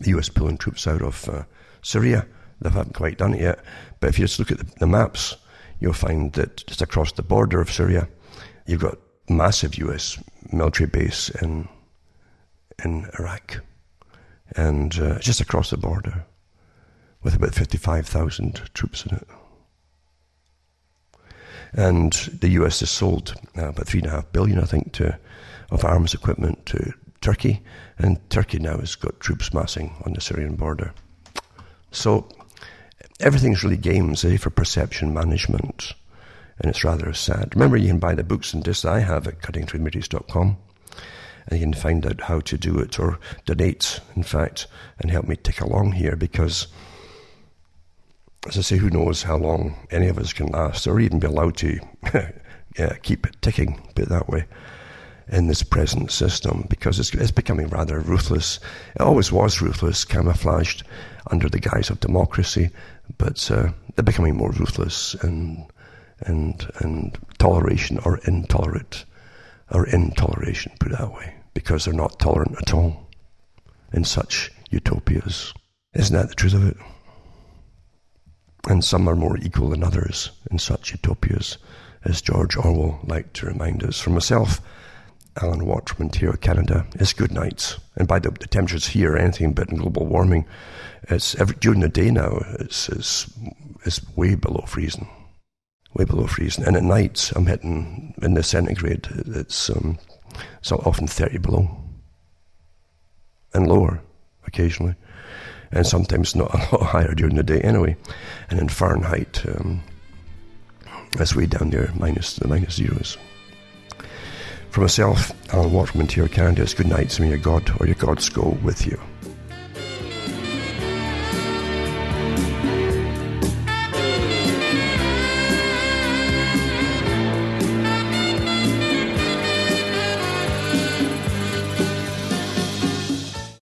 S1: the US pulling troops out of uh, Syria, they haven't quite done it yet. But if you just look at the, the maps, you'll find that just across the border of Syria, you've got massive US military base in in Iraq and uh, just across the border with about 55,000 troops in it. And the US has sold uh, about three and a half billion, I think, to, of arms equipment to Turkey, and Turkey now has got troops massing on the Syrian border. So everything's really games eh, for perception management, and it's rather sad. Remember, you can buy the books and discs I have at cuttingthroughthematrix.com and you can find out how to do it or donate, in fact, and help me tick along here because, as I say, who knows how long any of us can last or even be allowed to <laughs> yeah, keep ticking, put it that way, in this present system because it's, it's becoming rather ruthless. It always was ruthless, camouflaged under the guise of democracy, but uh, they're becoming more ruthless and and and toleration or intolerant or intoleration, put it that way because they're not tolerant at all in such utopias. Isn't that the truth of it? And some are more equal than others in such utopias, as George Orwell liked to remind us. For myself, Alan Watt from Ontario, Canada, it's good nights. And by the, the temperatures here, anything but global warming, it's every, during the day now, it's, it's, it's way below freezing. Way below freezing. And at night, I'm hitting in the centigrade, it's um, so often 30 below and lower occasionally, and sometimes not a lot higher during the day anyway. And in Fahrenheit, um, that's way down there, minus the minus zeros. For myself, Alan Watt from Ontario, Canada, it's good night. May your God or your gods go with you.